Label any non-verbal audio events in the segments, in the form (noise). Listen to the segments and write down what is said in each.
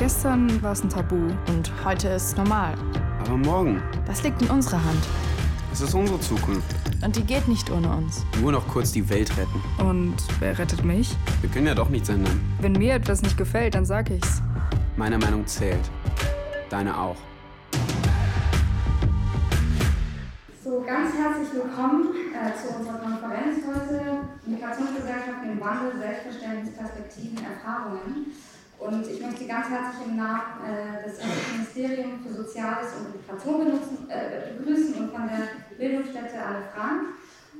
Gestern war es ein Tabu und heute ist es normal. Aber morgen? Das liegt in unserer Hand. Es ist unsere Zukunft. Und die geht nicht ohne uns. Nur noch kurz die Welt retten. Und wer rettet mich? Wir können ja doch nichts ändern. Wenn mir etwas nicht gefällt, dann sag ich's. Meine Meinung zählt. Deine auch. So, ganz herzlich willkommen äh, zu unserer Konferenz heute. Migrationsgesellschaft im Wandel, Selbstverständnis, Perspektiven, Erfahrungen. Und ich möchte ganz herzlich im Namen äh, des Ministeriums für Soziales und Migration äh, begrüßen und von der Bildungsstätte Anne Frank.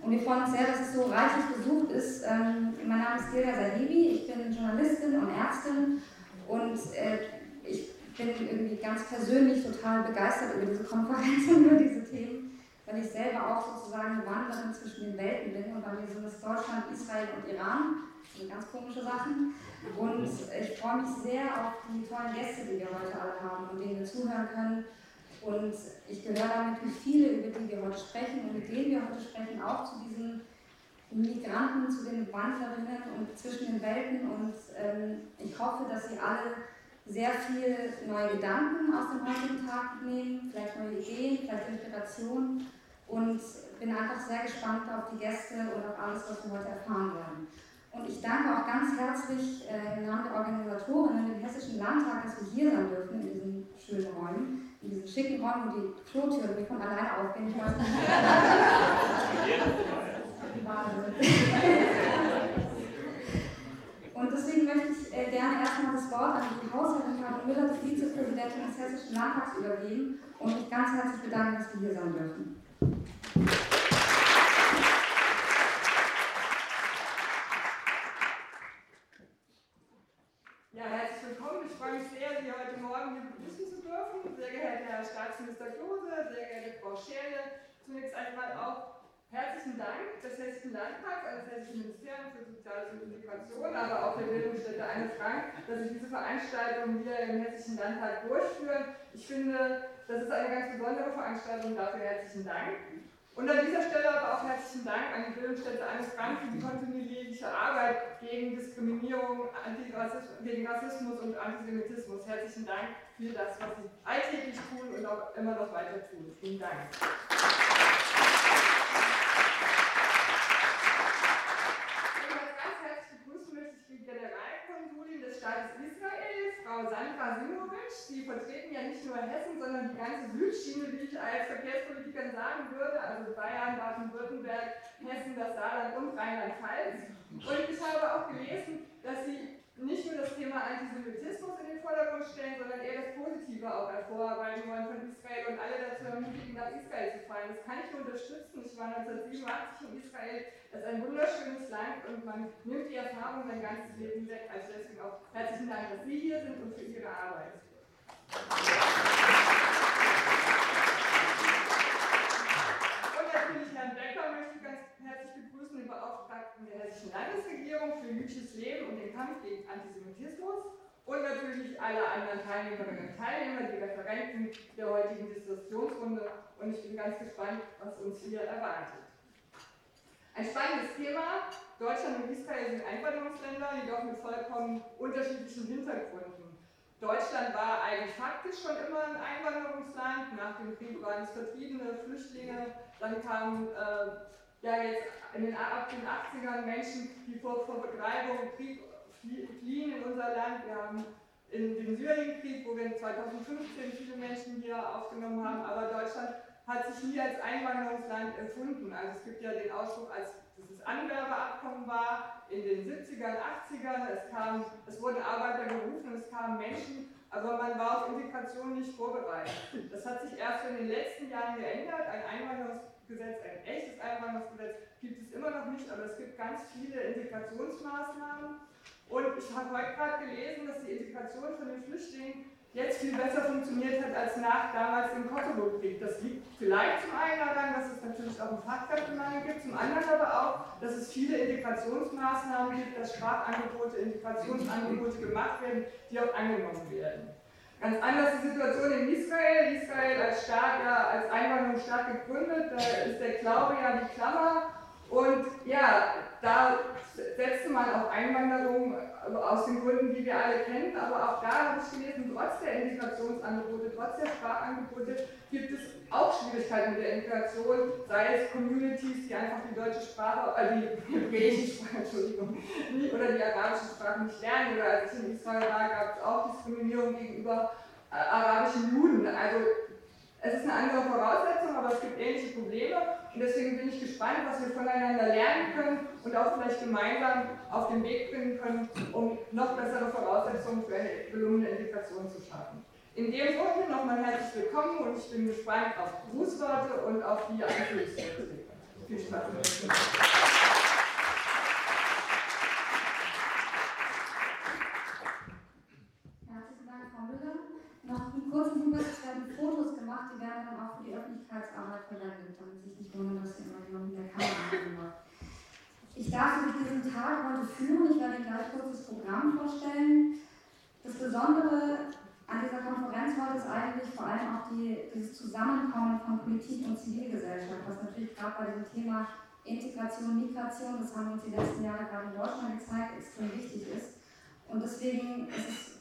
Und wir freuen uns sehr, dass es so reichlich besucht ist. Ähm, mein Name ist Delia Sahibi, ich bin Journalistin und Ärztin und äh, ich bin irgendwie ganz persönlich total begeistert über diese Konferenz (laughs) und über diese Themen, weil ich selber auch sozusagen eine Wanderin zwischen den Welten bin und bei mir sind es Deutschland, Israel und Iran. Sind ganz komische Sachen. Und ich freue mich sehr auf die tollen Gäste, die wir heute alle haben und denen wir zuhören können. Und ich gehöre damit wie viele, über die wir heute sprechen und mit denen wir heute sprechen, auch zu diesen Migranten, zu den Wandlerinnen und zwischen den Welten. Und ähm, ich hoffe, dass Sie alle sehr viele neue Gedanken aus dem heutigen Tag nehmen, vielleicht neue Ideen, vielleicht Inspiration. Und bin einfach sehr gespannt auf die Gäste und auf alles, was wir heute erfahren werden. Und ich danke auch ganz herzlich äh, im Namen der Organisatorinnen dem Hessischen Landtag, dass wir hier sein dürfen in diesen schönen Räumen, in diesen schicken Räumen, wo die Klotüren wie von alleine aufgehen. Ich weiß nicht. Und deswegen möchte ich äh, gerne erstmal das Wort an die Haushalterin Karin Müller, die Vizepräsidentin des Hessischen Landtags, übergeben und mich ganz herzlich bedanken, dass wir hier sein dürfen. Ja, herzlich willkommen. Ich freue mich sehr, Sie heute Morgen hier begrüßen zu dürfen. Sehr geehrter Herr Staatsminister Klose, sehr geehrte Frau Scherle, zunächst einmal auch herzlichen Dank des Hessischen Landtags, also des Hessischen Ministeriums für Soziales und Integration, aber auch der Bildungsstätte Anne Frank, dass Sie diese Veranstaltung hier im Hessischen Landtag durchführen. Ich finde, das ist eine ganz besondere Veranstaltung, dafür herzlichen Dank. Und an dieser Stelle aber auch herzlichen Dank an die Bildungsstätte Anne Frank für die kontinuierliche Arbeit gegen Diskriminierung, gegen Rassismus und Antisemitismus. Herzlichen Dank für das, was Sie alltäglich tun und auch immer noch weiter tun. Vielen Dank. Generalkonsulin des Staates Israel, Frau Sandra Simovic. Sie vertreten ja nicht nur Hessen, sondern die ganze Südschiene, wie ich als Verkehrspolitikerin sagen würde, also Bayern, Baden-Württemberg, Hessen, das Saarland und Rheinland-Pfalz. Und ich habe auch gelesen, dass Sie nicht nur das Thema Antisemitismus in den Vordergrund stellen, sondern eher das Positive auch hervorarbeiten wollen von Israel und alle dazu ermutigen, nach Israel zu fahren. Das kann ich nur unterstützen. Ich war 1987 in Israel. Das ist ein wunderschönes Land und man nimmt die Erfahrung sein ganzes Leben weg. Also deswegen auch herzlichen Dank, dass Sie hier sind und für Ihre Arbeit. Beauftragten der Hessischen Landesregierung für jüdisches Leben und den Kampf gegen Antisemitismus und natürlich alle anderen Teilnehmerinnen und Teilnehmer, die Referenten der heutigen Diskussionsrunde. Und ich bin ganz gespannt, was uns hier erwartet. Ein spannendes Thema. Deutschland und Israel sind Einwanderungsländer, jedoch mit vollkommen unterschiedlichen Hintergründen. Deutschland war eigentlich faktisch schon immer ein Einwanderungsland. Nach dem Krieg waren es Vertriebene, Flüchtlinge, dann kamen äh, ja jetzt in den, ab den 80ern Menschen, die vor, Vertreibung, Krieg fliehen in unser Land. Wir haben in den Syrienkrieg, wo wir 2015 viele Menschen hier aufgenommen haben, aber Deutschland hat sich nie als Einwanderungsland empfunden. Also es gibt ja den Ausdruck, als dieses Anwerbeabkommen war in den 70ern, 80ern, es, kam, es wurden Arbeiter gerufen, es kamen Menschen, aber man war auf Integration nicht vorbereitet. Das hat sich erst in den letzten Jahren geändert. Ein Einwanderungsgesetz, ein echtes Einwanderungsgesetz gibt es immer noch nicht, aber es gibt ganz viele Integrationsmaßnahmen. Und ich habe heute gerade gelesen, dass die Integration von den Flüchtlingen jetzt viel besser funktioniert hat als nach damals im Kosovo-Krieg. Das liegt vielleicht zum einen daran, dass es natürlich auch einen Fachkräftemangel gibt, zum anderen aber auch, dass es viele Integrationsmaßnahmen gibt, dass Sprachangebote, Integrationsangebote gemacht werden, die auch angenommen werden. Ganz anders die Situation in Israel. Israel als Staat, ja, als Einwanderungsstaat gegründet, da ist der Glaube ja die Klammer. Und ja, da setzte man auf Einwanderung äh, aus den Gründen, die wir alle kennen, aber auch da habe ich gelesen, trotz der Integrationsangebote, trotz der Sprachangebote gibt es auch Schwierigkeiten mit der Integration, sei es Communities, die einfach die deutsche Sprache, äh, die (laughs) hebräische Sprache, Entschuldigung, oder die arabische Sprache nicht lernen, oder als ich in Israel war, gab es auch Diskriminierung gegenüber äh, arabischen Juden. Also es ist eine andere Voraussetzung, aber es gibt ähnliche Probleme und deswegen bin ich gespannt, was wir voneinander lernen können und auch vielleicht gemeinsam auf den Weg bringen können, um noch bessere Voraussetzungen für eine gelungene Integration zu schaffen. In dem Sinne nochmal herzlich willkommen und ich bin gespannt auf Grußworte und auf die Einführungsworte. Viel Spaß. Noch einen kurzen Hinweis, es werden Fotos gemacht, die werden dann auch für die Öffentlichkeitsarbeit verwendet, damit sich nicht wundern, dass hier immer jemand in der Kamera läuft. Ich darf Sie durch diesen Tag heute führen. Ich werde Ihnen gleich kurz das Programm vorstellen. Das Besondere an dieser Konferenz heute ist eigentlich vor allem auch die, dieses Zusammenkommen von Politik und Zivilgesellschaft, was natürlich gerade bei diesem Thema Integration, Migration, das haben uns die letzten Jahre gerade in Deutschland gezeigt, extrem wichtig ist. Und deswegen ist es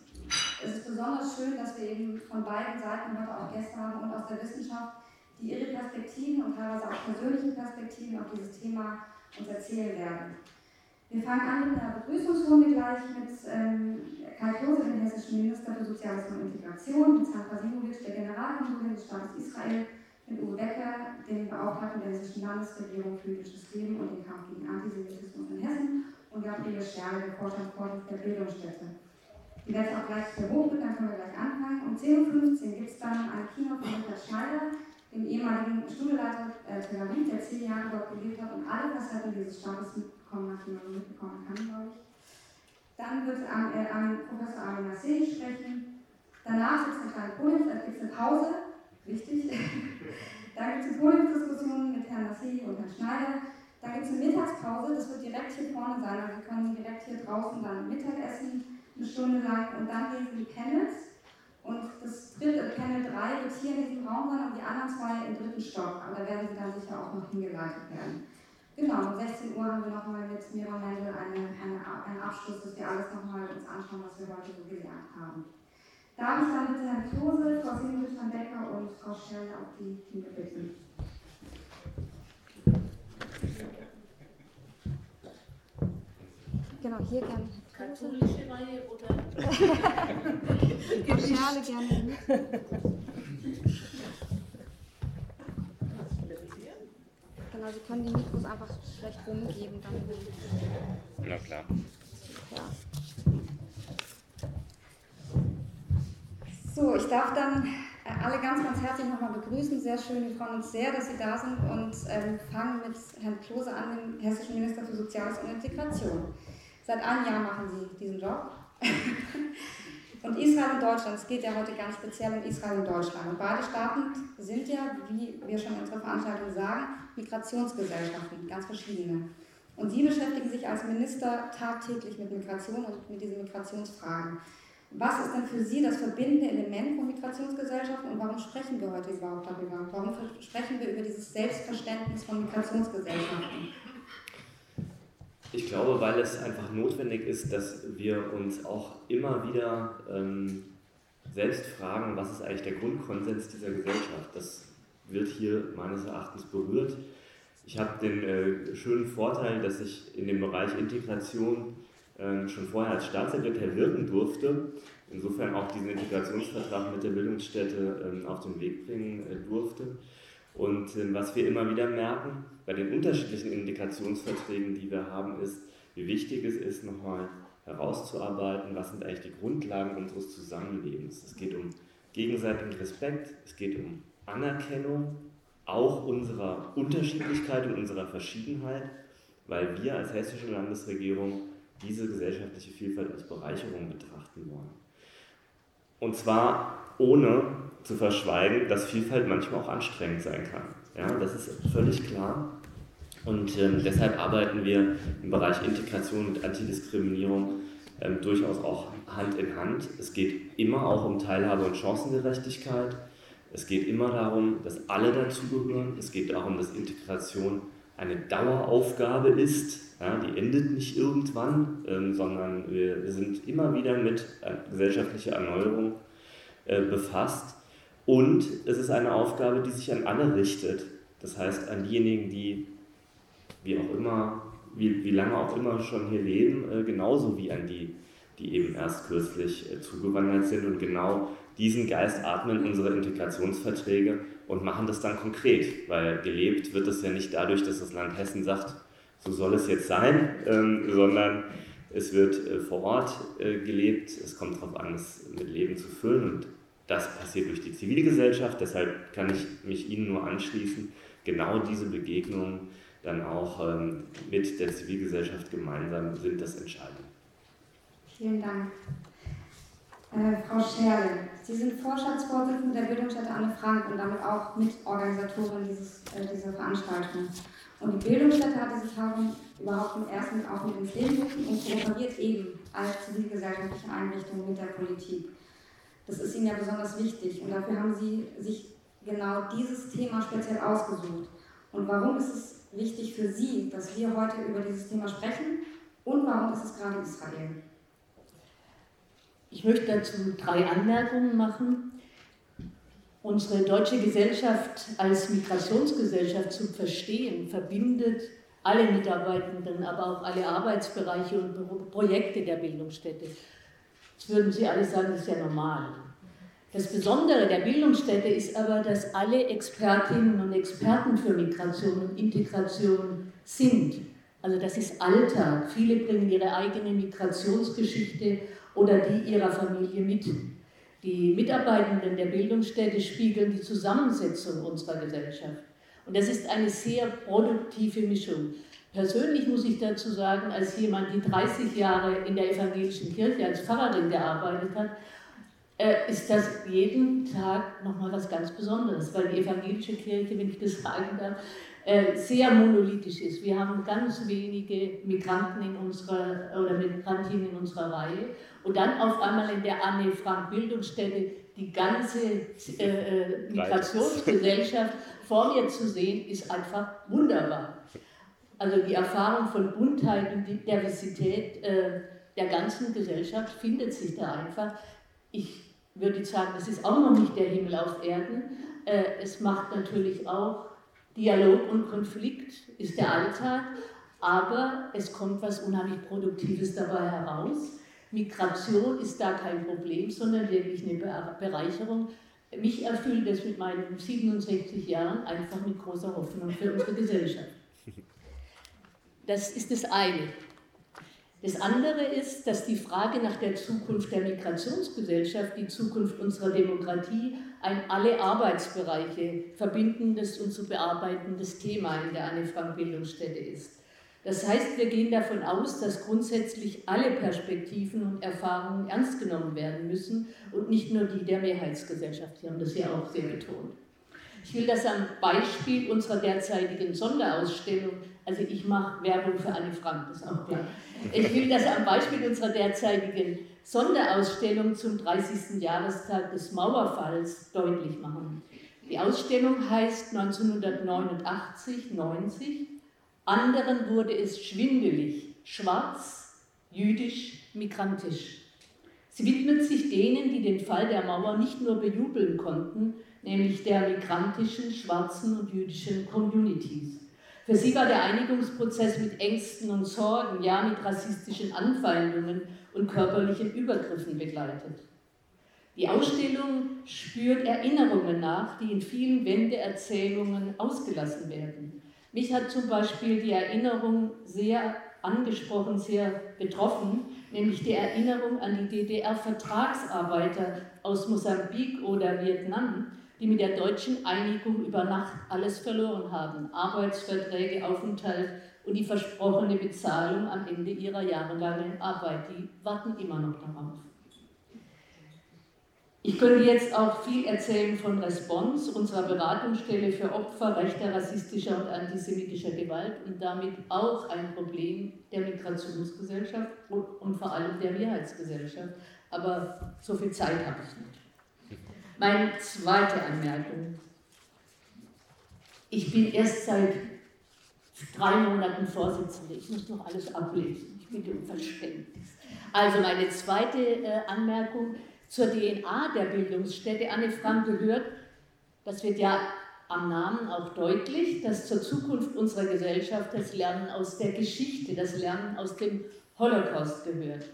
es ist besonders schön, dass wir eben von beiden Seiten heute auch Gäste haben und aus der Wissenschaft, die ihre Perspektiven und teilweise auch persönliche Perspektiven auf dieses Thema uns erzählen werden. Wir fangen an mit einer Begrüßungsrunde gleich mit ähm, Kai Klose, dem hessischen Minister für Soziales und Integration, mit San Pasimovic, der Generalkonsulin des Staates Israel, mit Uwe Becker, dem Beauftragten der hessischen Landesregierung für jüdisches Leben und den Kampf gegen Antisemitismus in Hessen und Gabriele Scherle, der Vorstandsvorsitzende der Bildungsstätte. Die werde ich auch gleich hochbringen, dann können wir gleich anfangen. Um 10.15 Uhr gibt es dann ein Kino von Richard Schneider, dem ehemaligen Studieleiter äh, Tel Aviv, der zehn Jahre dort gelebt hat und alle Facetten dieses Staates mitbekommen die man mitbekommen kann, glaube ich. Dann wird am, äh, am Professor Armin Nasseri sprechen. Danach gibt es eine kleine Podium, äh, gibt es eine Pause, wichtig. (laughs) dann gibt es eine Podiumsdiskussion mit Herrn Nasseri und Herrn Schneider. Dann gibt es eine Mittagspause, das wird direkt hier vorne sein, also Sie können direkt hier draußen dann Mittag eine Stunde lang und dann sie die Panels. Und das dritte, Panel 3 wird hier in diesem Raum sein und die anderen zwei im dritten Stock. Aber da werden sie dann sicher auch noch hingeleitet werden. Genau, um 16 Uhr haben wir nochmal mit Mira Mendel eine, eine, einen Abschluss, dass wir alles nochmal uns anschauen, was wir heute so gelernt haben. Darf ich dann bitte Herrn Klose, Frau Simon Becker und Frau Schelle auf die Bühne bitten? Genau, hier gerne katholische Reihe oder? (laughs) (laughs) Schale gerne (laughs) mit. Genau, Sie können die Mikros einfach schlecht rumgeben. Dann Na klar. Ja. So, ich darf dann äh, alle ganz, ganz herzlich nochmal begrüßen. Sehr schön, wir freuen uns sehr, dass Sie da sind und ähm, fangen mit Herrn Klose an, dem hessischen Minister für Soziales und Integration. Seit einem Jahr machen sie diesen Job. (laughs) und Israel und Deutschland, es geht ja heute ganz speziell um Israel und Deutschland. Und beide Staaten sind ja, wie wir schon in unserer Veranstaltung sagen, Migrationsgesellschaften, ganz verschiedene. Und Sie beschäftigen sich als Minister tagtäglich mit Migration und mit diesen Migrationsfragen. Was ist denn für Sie das verbindende Element von Migrationsgesellschaften und warum sprechen wir heute überhaupt darüber? Warum sprechen wir über dieses Selbstverständnis von Migrationsgesellschaften? Ich glaube, weil es einfach notwendig ist, dass wir uns auch immer wieder ähm, selbst fragen, was ist eigentlich der Grundkonsens dieser Gesellschaft. Das wird hier meines Erachtens berührt. Ich habe den äh, schönen Vorteil, dass ich in dem Bereich Integration äh, schon vorher als Staatssekretär wirken durfte, insofern auch diesen Integrationsvertrag mit der Bildungsstätte äh, auf den Weg bringen äh, durfte. Und ähm, was wir immer wieder merken bei den unterschiedlichen Integrationsverträgen, die wir haben, ist, wie wichtig es ist, nochmal herauszuarbeiten, was sind eigentlich die Grundlagen unseres Zusammenlebens. Es geht um gegenseitigen Respekt, es geht um Anerkennung, auch unserer Unterschiedlichkeit und unserer Verschiedenheit, weil wir als hessische Landesregierung diese gesellschaftliche Vielfalt als Bereicherung betrachten wollen. Und zwar ohne zu verschweigen, dass Vielfalt manchmal auch anstrengend sein kann. Ja, das ist völlig klar. Und ähm, deshalb arbeiten wir im Bereich Integration und Antidiskriminierung ähm, durchaus auch Hand in Hand. Es geht immer auch um Teilhabe und Chancengerechtigkeit. Es geht immer darum, dass alle dazugehören. Es geht darum, dass Integration eine Daueraufgabe ist. Ja, die endet nicht irgendwann, ähm, sondern wir, wir, sind immer wieder mit äh, gesellschaftlicher Erneuerung äh, befasst. Und es ist eine Aufgabe, die sich an alle richtet. Das heißt, an diejenigen, die wie auch immer, wie, wie lange auch immer schon hier leben, äh, genauso wie an die, die eben erst kürzlich äh, zugewandert sind. Und genau diesen Geist atmen unsere Integrationsverträge und machen das dann konkret, weil gelebt wird es ja nicht dadurch, dass das Land Hessen sagt, so soll es jetzt sein, ähm, sondern es wird äh, vor Ort äh, gelebt, es kommt darauf an, es mit Leben zu füllen und das passiert durch die Zivilgesellschaft, deshalb kann ich mich Ihnen nur anschließen, genau diese Begegnungen dann auch ähm, mit der Zivilgesellschaft gemeinsam sind das Entscheidende. Vielen Dank. Äh, Frau Scherle, Sie sind Vorstandsvorsitzende der Bildungsstätte Anne Frank und damit auch Mitorganisatorin dieses, äh, dieser Veranstaltung. Und die Bildungsstätte hat diese Tagung überhaupt mit auch mit ins Leben gerufen und kooperiert eben als zivilgesellschaftliche Einrichtung mit der Politik. Das ist Ihnen ja besonders wichtig und dafür haben Sie sich genau dieses Thema speziell ausgesucht. Und warum ist es wichtig für Sie, dass wir heute über dieses Thema sprechen und warum ist es gerade Israel? Ich möchte dazu drei Anmerkungen machen. Unsere deutsche Gesellschaft als Migrationsgesellschaft zu verstehen, verbindet alle Mitarbeitenden, aber auch alle Arbeitsbereiche und Projekte der Bildungsstätte. Würden Sie alle sagen, das ist ja normal. Das Besondere der Bildungsstätte ist aber, dass alle Expertinnen und Experten für Migration und Integration sind. Also das ist Alltag. Viele bringen ihre eigene Migrationsgeschichte oder die ihrer Familie mit. Die Mitarbeitenden der Bildungsstätte spiegeln die Zusammensetzung unserer Gesellschaft. Und das ist eine sehr produktive Mischung. Persönlich muss ich dazu sagen, als jemand, die 30 Jahre in der evangelischen Kirche als Pfarrerin gearbeitet hat, äh, ist das jeden Tag nochmal was ganz Besonderes, weil die evangelische Kirche, wenn ich das sagen darf, äh, sehr monolithisch ist. Wir haben ganz wenige Migranten in unserer oder Migrantinnen in unserer Reihe und dann auf einmal in der Anne Frank Bildungsstätte die ganze äh, äh Migrationsgesellschaft vor mir zu sehen, ist einfach wunderbar. Also die Erfahrung von Buntheit und Diversität äh, der ganzen Gesellschaft findet sich da einfach. Ich würde sagen, das ist auch noch nicht der Himmel auf Erden. Äh, es macht natürlich auch Dialog und Konflikt, ist der Alltag, aber es kommt was unheimlich Produktives dabei heraus. Migration ist da kein Problem, sondern wirklich eine Bereicherung. Mich erfüllt es mit meinen 67 Jahren einfach mit großer Hoffnung für unsere Gesellschaft. Das ist das eine. Das andere ist, dass die Frage nach der Zukunft der Migrationsgesellschaft, die Zukunft unserer Demokratie, ein alle Arbeitsbereiche verbindendes und zu bearbeitendes Thema in der Anne Frank Bildungsstätte ist. Das heißt, wir gehen davon aus, dass grundsätzlich alle Perspektiven und Erfahrungen ernst genommen werden müssen und nicht nur die der Mehrheitsgesellschaft. Sie haben das ja auch sehr betont. Ich will das am Beispiel unserer derzeitigen Sonderausstellung, also ich mache Werbung für Anne Frank, das auch klar. Ich will das am Beispiel unserer derzeitigen Sonderausstellung zum 30. Jahrestag des Mauerfalls deutlich machen. Die Ausstellung heißt 1989, 90. Anderen wurde es schwindelig, schwarz, jüdisch, migrantisch. Sie widmet sich denen, die den Fall der Mauer nicht nur bejubeln konnten, nämlich der migrantischen, schwarzen und jüdischen Communities. Für sie war der Einigungsprozess mit Ängsten und Sorgen, ja mit rassistischen Anfeindungen und körperlichen Übergriffen begleitet. Die Ausstellung spürt Erinnerungen nach, die in vielen Wendeerzählungen ausgelassen werden. Mich hat zum Beispiel die Erinnerung sehr angesprochen, sehr betroffen, nämlich die Erinnerung an die DDR-Vertragsarbeiter aus Mosambik oder Vietnam, die mit der deutschen Einigung über Nacht alles verloren haben. Arbeitsverträge, Aufenthalt und die versprochene Bezahlung am Ende ihrer jahrelangen Arbeit. Die warten immer noch darauf. Ich könnte jetzt auch viel erzählen von Response, unserer Beratungsstelle für Opfer rechter, rassistischer und antisemitischer Gewalt und damit auch ein Problem der Migrationsgesellschaft und vor allem der Mehrheitsgesellschaft. Aber so viel Zeit habe ich nicht. Meine zweite Anmerkung. Ich bin erst seit drei Monaten Vorsitzende. Ich muss noch alles ablesen. Ich bitte um Verständnis. Also meine zweite äh, Anmerkung zur DNA der Bildungsstätte. Anne Frank gehört, das wird ja am Namen auch deutlich, dass zur Zukunft unserer Gesellschaft das Lernen aus der Geschichte, das Lernen aus dem Holocaust gehört.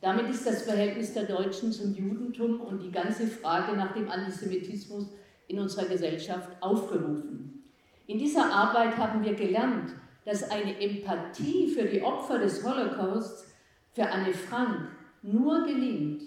Damit ist das Verhältnis der Deutschen zum Judentum und die ganze Frage nach dem Antisemitismus in unserer Gesellschaft aufgerufen. In dieser Arbeit haben wir gelernt, dass eine Empathie für die Opfer des Holocausts für Anne Frank nur gelingt,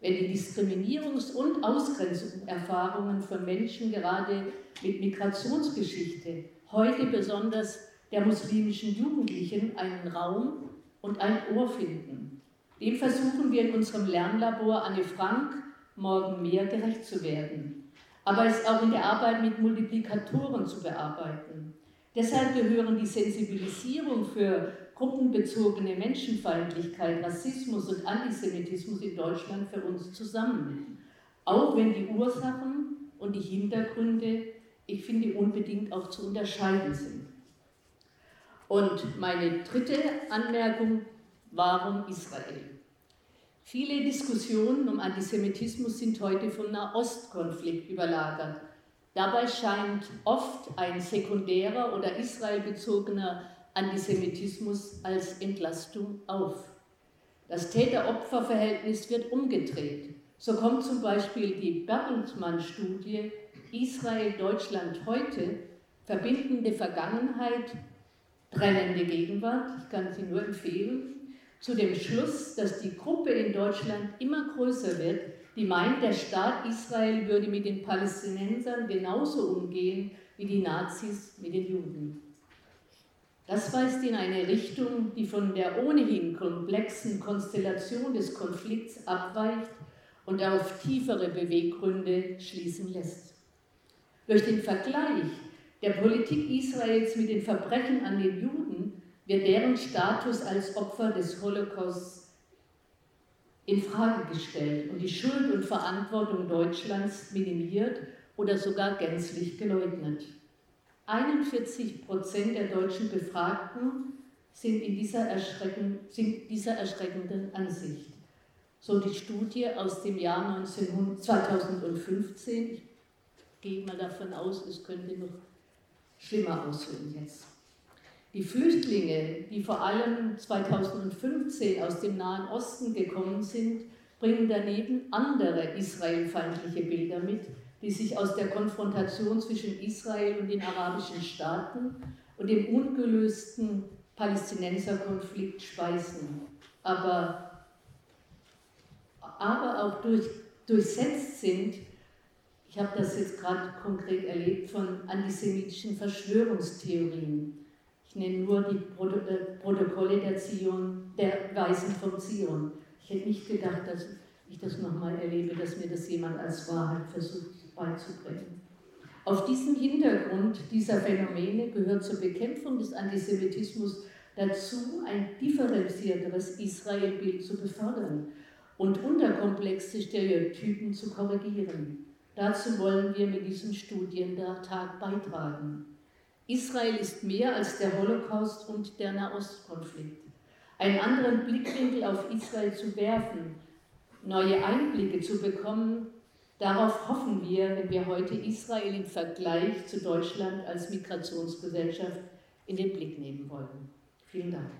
wenn die Diskriminierungs- und Ausgrenzungserfahrungen von Menschen gerade mit Migrationsgeschichte, heute besonders der muslimischen Jugendlichen, einen Raum und ein Ohr finden. Dem versuchen wir in unserem Lernlabor Anne Frank morgen mehr gerecht zu werden. Aber es auch in der Arbeit mit Multiplikatoren zu bearbeiten. Deshalb gehören die Sensibilisierung für gruppenbezogene Menschenfeindlichkeit, Rassismus und Antisemitismus in Deutschland für uns zusammen. Auch wenn die Ursachen und die Hintergründe, ich finde, unbedingt auch zu unterscheiden sind. Und meine dritte Anmerkung Warum Israel? Viele Diskussionen um Antisemitismus sind heute vom Nahostkonflikt überlagert. Dabei scheint oft ein sekundärer oder israelbezogener Antisemitismus als Entlastung auf. Das Täter-Opfer-Verhältnis wird umgedreht. So kommt zum Beispiel die Bertelsmann-Studie Israel-Deutschland heute, verbindende Vergangenheit, trennende Gegenwart, ich kann sie nur empfehlen, zu dem Schluss, dass die Gruppe in Deutschland immer größer wird, die meint, der Staat Israel würde mit den Palästinensern genauso umgehen wie die Nazis mit den Juden. Das weist in eine Richtung, die von der ohnehin komplexen Konstellation des Konflikts abweicht und auf tiefere Beweggründe schließen lässt. Durch den Vergleich der Politik Israels mit den Verbrechen an den Juden wird deren Status als Opfer des Holocausts in Frage gestellt und die Schuld und Verantwortung Deutschlands minimiert oder sogar gänzlich geleugnet. 41 Prozent der deutschen Befragten sind in dieser, sind dieser erschreckenden Ansicht. So die Studie aus dem Jahr 19, 2015. Ich gehe mal davon aus, es könnte noch schlimmer aussehen jetzt. Die Flüchtlinge, die vor allem 2015 aus dem Nahen Osten gekommen sind, bringen daneben andere israelfeindliche Bilder mit, die sich aus der Konfrontation zwischen Israel und den arabischen Staaten und dem ungelösten Palästinenserkonflikt speisen, aber, aber auch durch, durchsetzt sind, ich habe das jetzt gerade konkret erlebt, von antisemitischen Verschwörungstheorien ich nenne nur die äh, Protokolle der Zion, der Weisen von Zion. Ich hätte nicht gedacht, dass ich das nochmal erlebe, dass mir das jemand als Wahrheit versucht beizubringen. Auf diesem Hintergrund dieser Phänomene gehört zur Bekämpfung des Antisemitismus dazu, ein differenzierteres Israelbild zu befördern und unterkomplexe Stereotypen zu korrigieren. Dazu wollen wir mit diesem Studientag beitragen. Israel ist mehr als der Holocaust und der Nahostkonflikt. Einen anderen Blickwinkel auf Israel zu werfen, neue Einblicke zu bekommen, darauf hoffen wir, wenn wir heute Israel im Vergleich zu Deutschland als Migrationsgesellschaft in den Blick nehmen wollen. Vielen Dank.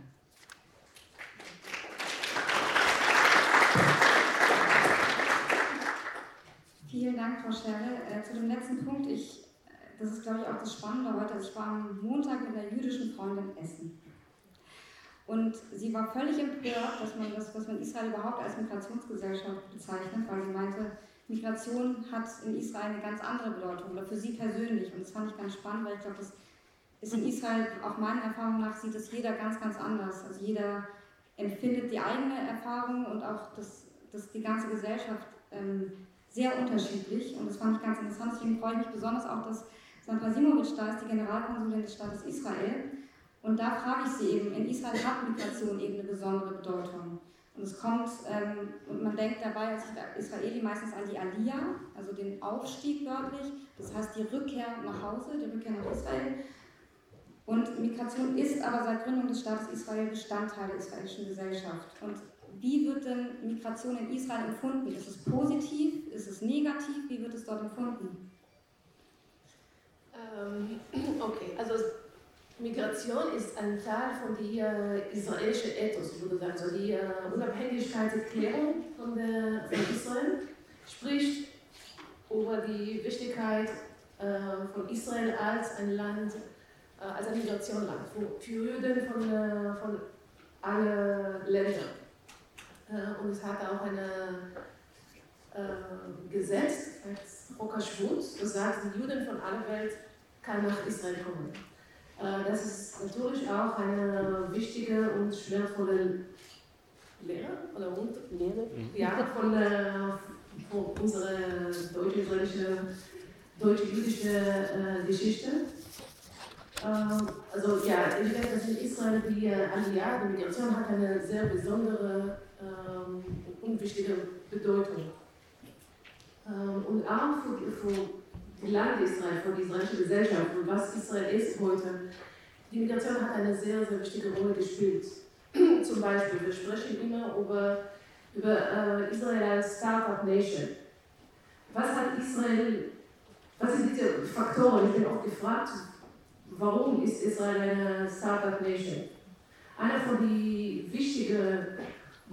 Vielen Dank, Frau Scherle. Äh, zu dem letzten Punkt. Ich das ist, glaube ich, auch das Spannende heute. Ich war am Montag mit einer jüdischen Freundin essen. Und sie war völlig empört, dass man, das, dass man Israel überhaupt als Migrationsgesellschaft bezeichnet, weil sie meinte, Migration hat in Israel eine ganz andere Bedeutung, oder für sie persönlich. Und das fand ich ganz spannend, weil ich glaube, das ist in Israel, auch meiner Erfahrung nach, sieht das jeder ganz, ganz anders. Also jeder empfindet die eigene Erfahrung und auch das, das, die ganze Gesellschaft ähm, sehr unterschiedlich. Und das fand ich ganz interessant. Deswegen freue ich mich besonders auch, dass Sandra Simovic da ist, die Generalkonsulin des Staates Israel. Und da frage ich sie eben, in Israel hat Migration eben eine besondere Bedeutung. Und es kommt, ähm, und man denkt dabei als Israeli meistens an die Aliyah, also den Aufstieg wörtlich, das heißt die Rückkehr nach Hause, die Rückkehr nach Israel. Und Migration ist aber seit Gründung des Staates Israel Bestandteil der israelischen Gesellschaft. Und wie wird denn Migration in Israel empfunden? Ist es positiv? Ist es negativ? Wie wird es dort empfunden? Ähm, (clears throat) okay, also Migration ist ein Teil von der israelischen Ethos, ich würde sagen, also die äh, Unabhängigkeitserklärung von, von Israel spricht über die Wichtigkeit äh, von Israel als ein Land, äh, als ein Migrationsland für Juden von, von allen Ländern. Und es hat auch ein Gesetz, als Rokaschwut, das sagt, die Juden von aller Welt kann nach Israel kommen. Äh, das ist natürlich auch eine wichtige und schwervolle Lehre oder Lehre ja, von, von unserer deutsch-israelischen deutsch-jüdische äh, Geschichte. Ähm, also ja, ich denke, dass in Israel die Aliyah, die Migration, hat eine sehr besondere ähm, und wichtige Bedeutung. Ähm, und auch für, für Land Israel, für die israelische Gesellschaft und was Israel ist heute. Die Migration hat eine sehr, sehr wichtige Rolle gespielt. (clears throat) Zum Beispiel, wir sprechen immer über, über äh, Israel als Startup Nation. Was hat Israel was sind diese Faktoren? Ich bin oft gefragt, warum ist Israel eine Startup Nation? Einer von den wichtigen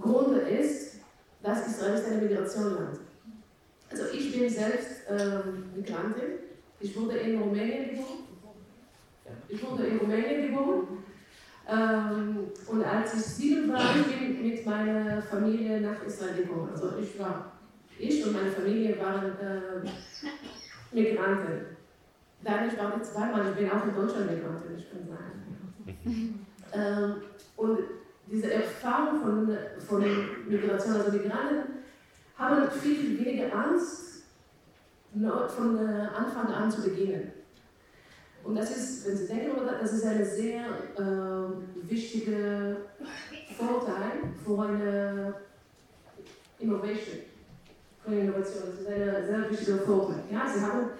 Gründen ist, dass Israel ist ein Migrationsland. Also ich bin selbst ähm, Migrantin. Ich wurde in Rumänien geboren. Ich wurde in Rumänien geboren. Ähm, und als ich sieben war, bin ich mit meiner Familie nach Israel gekommen. Also ich war, ich und meine Familie waren äh, Migrantin. Dadurch war ich zweimal, ich bin auch in Deutschland Migrantin, ich kann sagen. ähm, und diese Erfahrung von, von Migration, also Migranten, haben viel weniger Angst, von äh, Anfang an zu beginnen. Und das ist, wenn Sie denken, das ist ein sehr äh, wichtiger Vorteil für eine Innovation von Innovation. Das ist ein sehr wichtiger Vorteil. Ja, sie haben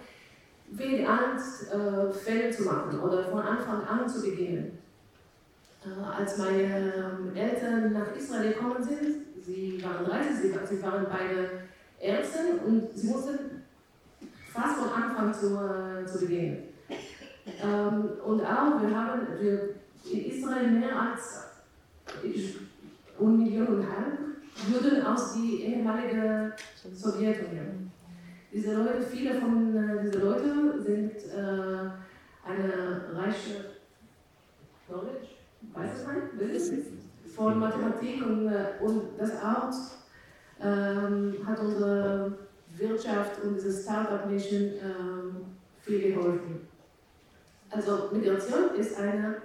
wenig Angst, äh, Fälle zu machen oder von Anfang an zu beginnen. Äh, als meine ähm, Eltern nach Israel gekommen sind, sie waren 30, sie, waren beide Ärzte und sie mussten fast von Anfang zu, äh, zu beginnen. Ähm, und auch, wir haben wir in Israel mehr als ich, eine Million und halb Juden aus der ehemaligen Sowjetunion. Diese Leute, viele von äh, diesen Leuten sind äh, eine reiche Knowledge, weiß man, Wissen von Mathematik und, äh, und das auch ähm, hat unsere Wirtschaft und diese Startup-Nation ähm, viel geholfen. Also Migration ist eine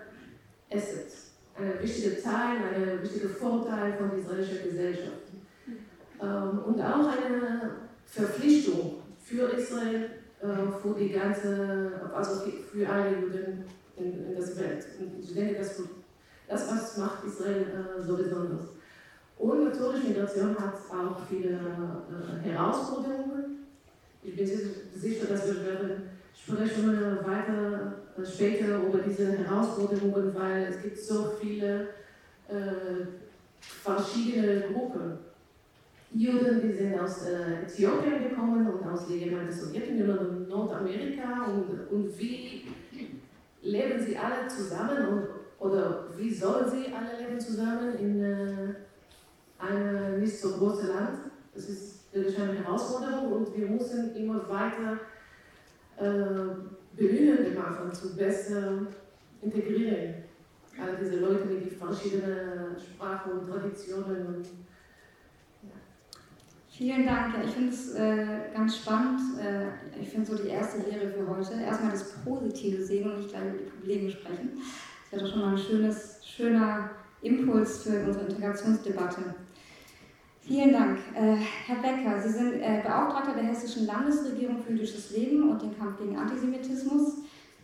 Asset ein wichtiger Teil, ein wichtiger Vorteil von israelischer Gesellschaft. Ähm, und auch eine Verpflichtung für Israel, äh, für die ganze, also für alle Juden in, in der Welt. Und ich denke, das, das was macht Israel äh, so besonders. Und natürlich, Migration hat auch viele äh, Herausforderungen. Ich bin sicher, dass wir werden sprechen weiter äh, später über diese Herausforderungen, weil es gibt so viele äh, verschiedene Gruppen. Juden, die sind aus äh, Äthiopien gekommen und aus der ehemaligen Sowjetunion und Nordamerika und, und wie leben sie alle zusammen und, oder wie sollen sie alle leben zusammen in einem nicht so großen Land? Das ist eine Herausforderung und wir müssen immer weiter äh, Bemühungen machen, zu besser integrieren. All diese Leute mit den verschiedenen Sprachen und Traditionen. Und, ja. Vielen Dank. Ich finde es äh, ganz spannend. Äh, ich finde so die erste Lehre für heute. Erstmal das Positive sehen und nicht gleich über die Probleme sprechen. Das wäre doch schon mal ein schönes, schöner Impuls für unsere Integrationsdebatte. Vielen Dank. Äh, Herr Becker, Sie sind äh, Beauftragter der Hessischen Landesregierung für jüdisches Leben und den Kampf gegen Antisemitismus.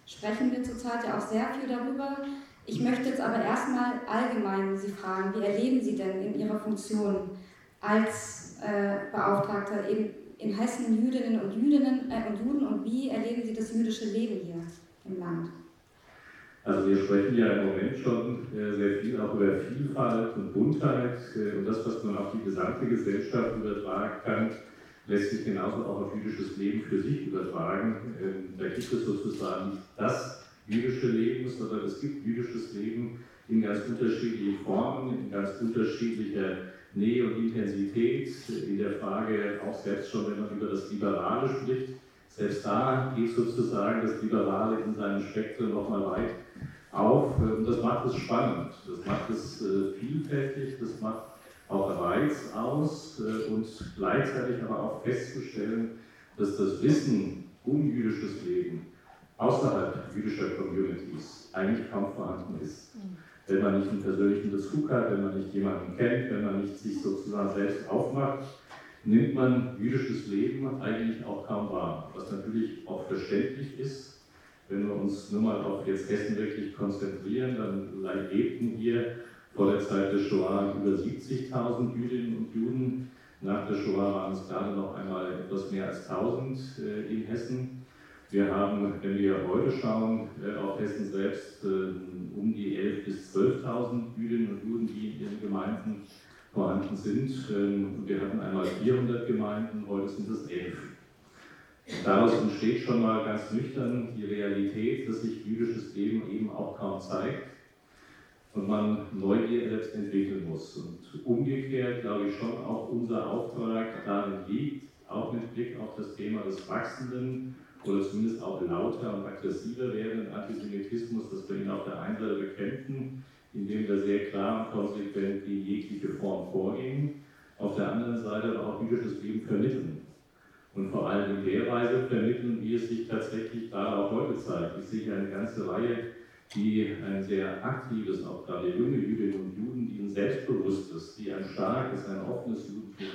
Sprechen wir zurzeit ja auch sehr viel darüber. Ich möchte jetzt aber erstmal allgemein Sie fragen, wie erleben Sie denn in Ihrer Funktion als äh, Beauftragter eben in Hessen Jüdinnen und, Jüdinnen, und Juden und wie erleben Sie das jüdische Leben hier? Also wir sprechen ja im Moment schon äh, sehr viel auch über Vielfalt und Buntheit äh, und das, was man auf die gesamte Gesellschaft übertragen kann, lässt sich genauso auch auf jüdisches Leben für sich übertragen. Ähm, da gibt es sozusagen das jüdische Leben, sondern es gibt jüdisches Leben in ganz unterschiedlichen Formen, in ganz unterschiedlicher Nähe und Intensität, in der Frage auch selbst schon, wenn man über das Liberale spricht, selbst da geht sozusagen das Liberale in seinem Spektrum nochmal weit auf und das macht es spannend, das macht es äh, vielfältig, das macht auch Reiz aus äh, und gleichzeitig aber auch festzustellen, dass das Wissen um jüdisches Leben außerhalb jüdischer Communities eigentlich kaum vorhanden ist. Mhm. Wenn man nicht einen persönlichen Bezug hat, wenn man nicht jemanden kennt, wenn man nicht sich sozusagen selbst aufmacht, nimmt man jüdisches Leben eigentlich auch kaum wahr. Was natürlich auch verständlich ist, wenn wir uns nur mal auf jetzt Hessen wirklich konzentrieren, dann lebten hier vor der Zeit der Shoah über 70.000 Jüdinnen und Juden. Nach der Shoah waren es gerade noch einmal etwas mehr als 1000 äh, in Hessen. Wir haben, wenn wir heute schauen, äh, auf Hessen selbst äh, um die 11.000 bis 12.000 Jüdinnen und Juden, die in ihren Gemeinden vorhanden sind. Ähm, wir hatten einmal 400 Gemeinden, heute sind es 11. Daraus entsteht schon mal ganz nüchtern die Realität, dass sich jüdisches Leben eben auch kaum zeigt und man Neugier selbst entwickeln muss. Und umgekehrt glaube ich schon auch unser Auftrag darin liegt, auch mit Blick auf das Thema des wachsenden oder zumindest auch lauter und aggressiver werdenden Antisemitismus, dass wir ihn auf der einen Seite bekämpfen, indem wir sehr klar und konsequent gegen jegliche Form vorgehen, auf der anderen Seite aber auch jüdisches Leben vermitteln. Und vor allem in der Weise vermitteln, wie es sich tatsächlich gerade auch heute zeigt. Ich sehe eine ganze Reihe, die ein sehr aktives, auch gerade junge Jüdinnen und Juden, die ein selbstbewusstes, die ein starkes, ein offenes Judentum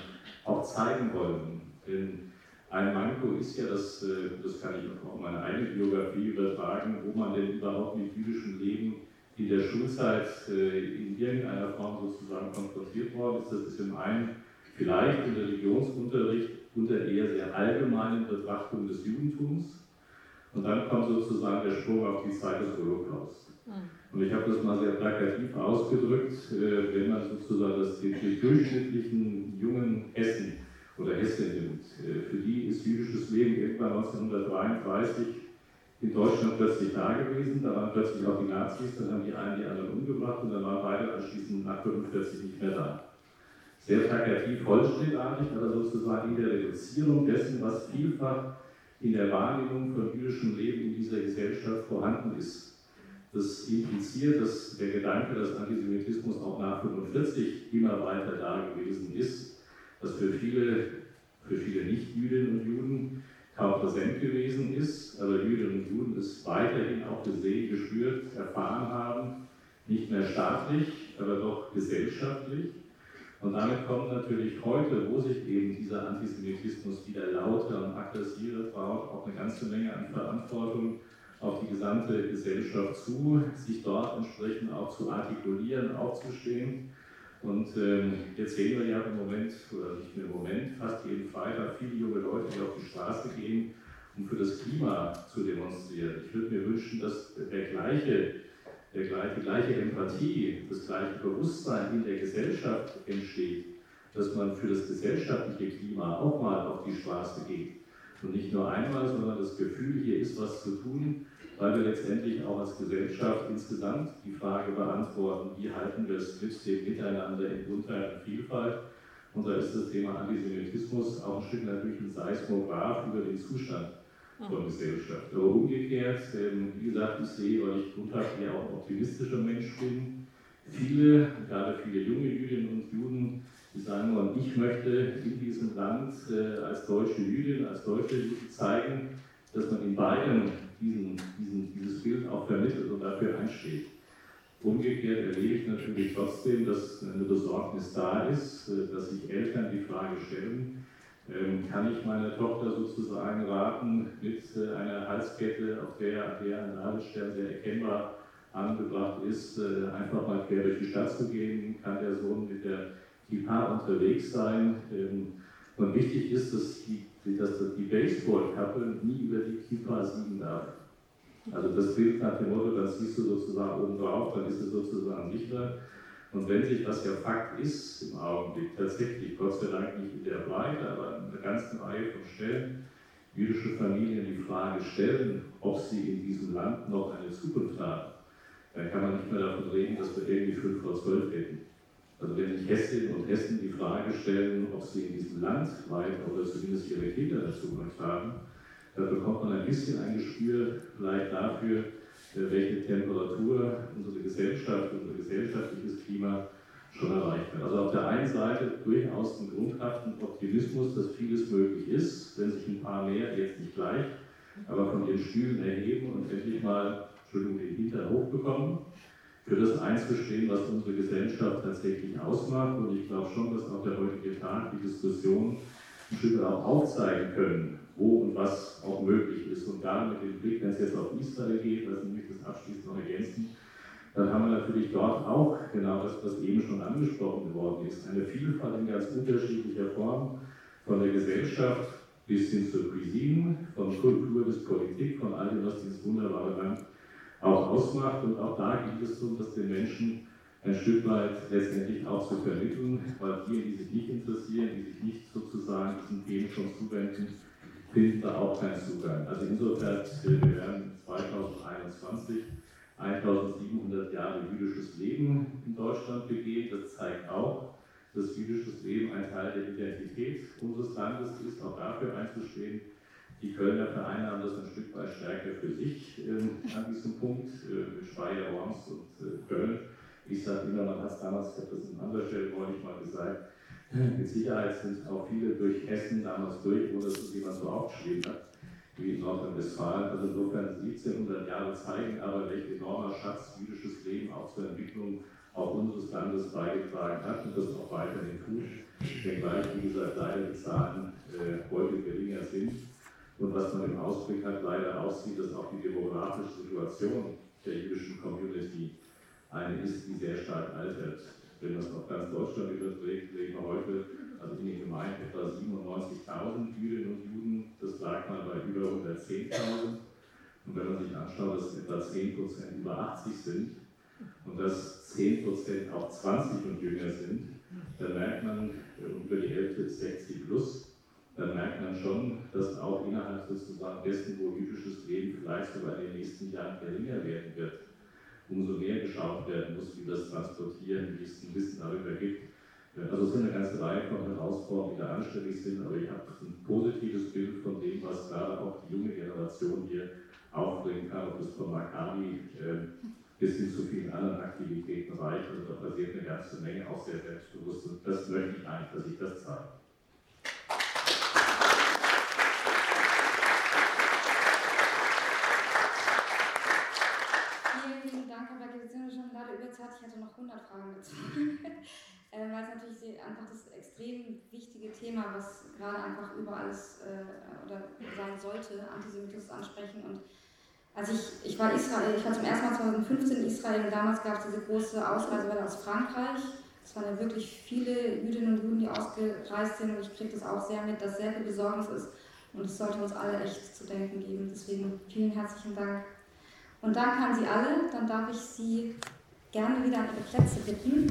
auch zeigen wollen. Denn ein Manko ist ja, dass, äh, das kann ich auch auf meine eigene Biografie übertragen, wo man denn überhaupt mit jüdischem Leben in der Schulzeit äh, in irgendeiner Form sozusagen konfrontiert worden ist. Das ist im einen vielleicht im Religionsunterricht unter eher sehr allgemeinen Betrachtung des Judentums. Und dann kommt sozusagen der Sprung auf die Zeit des Holocaust. Hm. Und ich habe das mal sehr plakativ ausgedrückt, äh, wenn man sozusagen das, die durchschnittlichen jungen Hessen oder Hessen nimmt. Äh, für die ist jüdisches Leben irgendwann 1933 in Deutschland plötzlich da gewesen. Da waren plötzlich auch die Nazis, dann haben die einen die anderen umgebracht und dann waren beide anschließend nach 45 nicht mehr da. Sehr plakativ, holzschnittartig, aber sozusagen in der Reduzierung dessen, was vielfach in der Wahrnehmung von jüdischem Leben in dieser Gesellschaft vorhanden ist. Das impliziert, dass der Gedanke, dass Antisemitismus auch nach 45 immer weiter da gewesen ist, das für viele, für viele Nicht-Jüdinnen und Juden kaum präsent gewesen ist, aber Jüdinnen und Juden es weiterhin auch gesehen, gespürt, erfahren haben, nicht mehr staatlich, aber doch gesellschaftlich. Und damit kommt natürlich heute, wo sich eben dieser Antisemitismus wieder lauter und aggressiver traut, auch eine ganze Menge an Verantwortung auf die gesamte Gesellschaft zu, sich dort entsprechend auch zu artikulieren, aufzustehen und ähm, jetzt sehen wir ja im Moment, oder nicht nur im Moment, fast jeden Freitag viele junge Leute, die auf die Straße gehen, um für das Klima zu demonstrieren. Ich würde mir wünschen, dass der gleiche, der gleiche, die gleiche Empathie, das gleiche Bewusstsein in der Gesellschaft entsteht, dass man für das gesellschaftliche Klima auch mal auf die Straße geht. Und nicht nur einmal, sondern das Gefühl, hier ist was zu tun, weil wir letztendlich auch als Gesellschaft insgesamt die Frage beantworten, wie halten wir es mit dem Miteinander in Buntheit und Vielfalt. Und da ist das Thema Antisemitismus auch ein Stück natürlich ein Seismograph über den Zustand von Gesellschaft. Aber umgekehrt, wie gesagt, ich sehe, weil ich grundsätzlich auch ein optimistischer Mensch bin, viele, gerade viele junge Jüdinnen und Juden, die sagen wollen, ich möchte in diesem Land äh, als deutsche Jüdin, als deutsche Jüdin zeigen, dass man in beiden diesen, diesen, dieses Bild auch vermittelt und dafür einsteht. Umgekehrt erlebe ich natürlich trotzdem, dass eine Besorgnis da ist, äh, dass sich Eltern die Frage stellen, kann ich meiner Tochter sozusagen raten, mit äh, einer Halskette, auf der, ein Nadelstern sehr erkennbar angebracht ist, äh, einfach mal quer durch die Stadt zu gehen? Kann der Sohn mit der Kippa unterwegs sein? Ähm, und wichtig ist, dass die dass die Baseballkappe nie über die Kippa siegen darf. Also das Bild nach dem Motto, das siehst du sozusagen oben drauf, dann ist es sozusagen sicher. Und wenn sich, was ja Fakt ist im Augenblick, tatsächlich, Gott sei Dank nicht in der Breite, aber in einer ganzen Reihe von Stellen, jüdische Familien die Frage stellen, ob sie in diesem Land noch eine Zukunft haben, dann kann man nicht mehr davon reden, dass wir irgendwie 5 vor 12 hätten. Also wenn sich Hessinnen und Hessen die Frage stellen, ob sie in diesem Land weiter oder zumindest ihre Kinder eine Zukunft haben, dann bekommt man ein bisschen ein Gespür vielleicht dafür, welche Temperatur unsere Gesellschaft, unser gesellschaftliches Klima schon erreicht hat. Also auf der einen Seite durchaus einen grundhaften Optimismus, dass vieles möglich ist, wenn sich ein paar mehr jetzt nicht gleich, aber von ihren Stühlen erheben und endlich mal, Entschuldigung, den Hintern hochbekommen, für das einzustehen, was unsere Gesellschaft tatsächlich ausmacht. Und ich glaube schon, dass auch der heutige Tag die Diskussion ein Stück auch aufzeigen können, wo und was auch möglich ist. Und gerade mit dem Blick, wenn es jetzt auf Israel geht, lassen Sie mich das abschließend noch ergänzen, dann haben wir natürlich dort auch genau das, was eben schon angesprochen worden ist, eine Vielfalt in ganz unterschiedlicher Form, von der Gesellschaft bis hin zur Cuisine, von Kultur bis Politik, von all dem, was dieses wunderbare Land auch ausmacht. Und auch da geht es darum, das den Menschen ein Stück weit letztendlich auch zu vermitteln, weil die, die sich nicht interessieren, die sich nicht sozusagen diesen Themen schon zuwenden, finden da auch keinen Zugang. Also insofern, wir werden 2021 1700 Jahre jüdisches Leben in Deutschland begehen. Das zeigt auch, dass jüdisches Leben ein Teil der Identität unseres Landes ist, auch dafür einzustehen. Die Kölner Vereine haben das ein Stück weit stärker für sich äh, an diesem Punkt, äh, mit Speyer, Worms und äh, Köln. Ich sage immer, man hat es damals, ich habe das an anderer Stelle neulich mal gesagt, (laughs) mit Sicherheit sind auch viele durch Hessen damals durch, dass es jemand so aufgeschrieben hat wie in Nordrhein-Westfalen. Also insofern 1700 Jahre zeigen aber, welch enormer Schatz jüdisches Leben auch zur Entwicklung auch unseres Landes beigetragen hat und das auch weiterhin tut. Wenngleich, wie gesagt, leider die Zahlen äh, heute geringer sind. Und was man im Ausblick hat, leider aussieht, dass auch die demografische Situation der jüdischen Community eine ist, die sehr stark altert. Wenn man es auf ganz Deutschland überträgt, sehen wir heute also in den Gemeinden etwa 97.000 Jüdinnen und Juden, das lag mal bei über 110.000. Und wenn man sich anschaut, dass etwa 10% über 80 sind und dass 10% auch 20 und jünger sind, dann merkt man, äh, über die Hälfte 60 plus, dann merkt man schon, dass auch innerhalb sozusagen dessen, wo jüdisches Leben vielleicht sogar in den nächsten Jahren geringer werden wird, umso mehr geschaut werden muss, wie das Transportieren, wie es ein Wissen darüber gibt, also es sind eine ganze Reihe von Herausforderungen, die da anständig sind, aber ich habe ein positives Bild von dem, was gerade auch die junge Generation hier aufbringen kann, ob es von Maccabi äh, bis hin zu vielen anderen Aktivitäten reicht. Also da passiert eine ganze Menge, auch sehr selbstbewusst. Und das möchte ich eigentlich, dass ich das zeige. Vielen, vielen Dank, aber wir sind schon überzeit. Ich hatte noch 100 Fragen dazu. (laughs) äh, weil es natürlich einfach das extrem wichtige Thema, was gerade einfach über alles äh, oder sein sollte, Antisemitismus ansprechen. Und als ich, ich war Israel, ich war zum ersten Mal 2015 in Israel und damals gab es diese große Ausreisewelle aus Frankreich. Es waren ja wirklich viele Jüdinnen und Juden, die ausgereist sind und ich kriege das auch sehr mit, dass sehr viel Besorgnis ist und es sollte uns alle echt zu denken geben. Deswegen vielen herzlichen Dank. Und dann kamen Sie alle, dann darf ich Sie gerne wieder an Ihre Plätze bitten.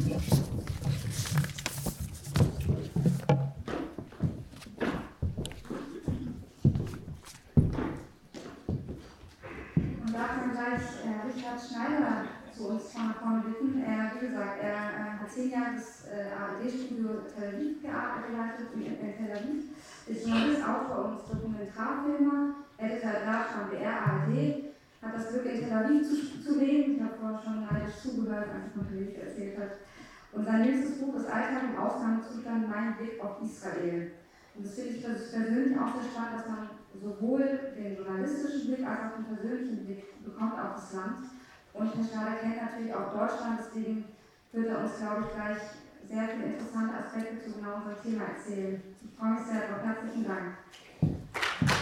Und darf dann gleich äh, Richard Schneider zu uns von vorne bitten. Er, wie gesagt, er äh, hat zehn Jahre das äh, ARD-Studio Tel Aviv geleitet in, in Tel Aviv, ist Journalist, Autor und Dokumentarfilmer, Editor Draft am BR ARD, hat das Glück, in Tel Aviv zu, zu leben. Ich habe vorher schon neidisch zugehört, als Tel Aviv erzählt hat. Und sein jüngstes Buch ist Alltag im Ausnahmezustand, mein Blick auf Israel. Und das finde ich persönlich auch sehr spannend, dass man sowohl den journalistischen Blick als auch den persönlichen Blick bekommt auf das Land. Und Herr Schneider kennt natürlich auch Deutschland, deswegen wird er uns, glaube ich, gleich sehr viele interessante Aspekte zu genau unserem Thema erzählen. Ich freue mich sehr darauf. Herzlichen Dank.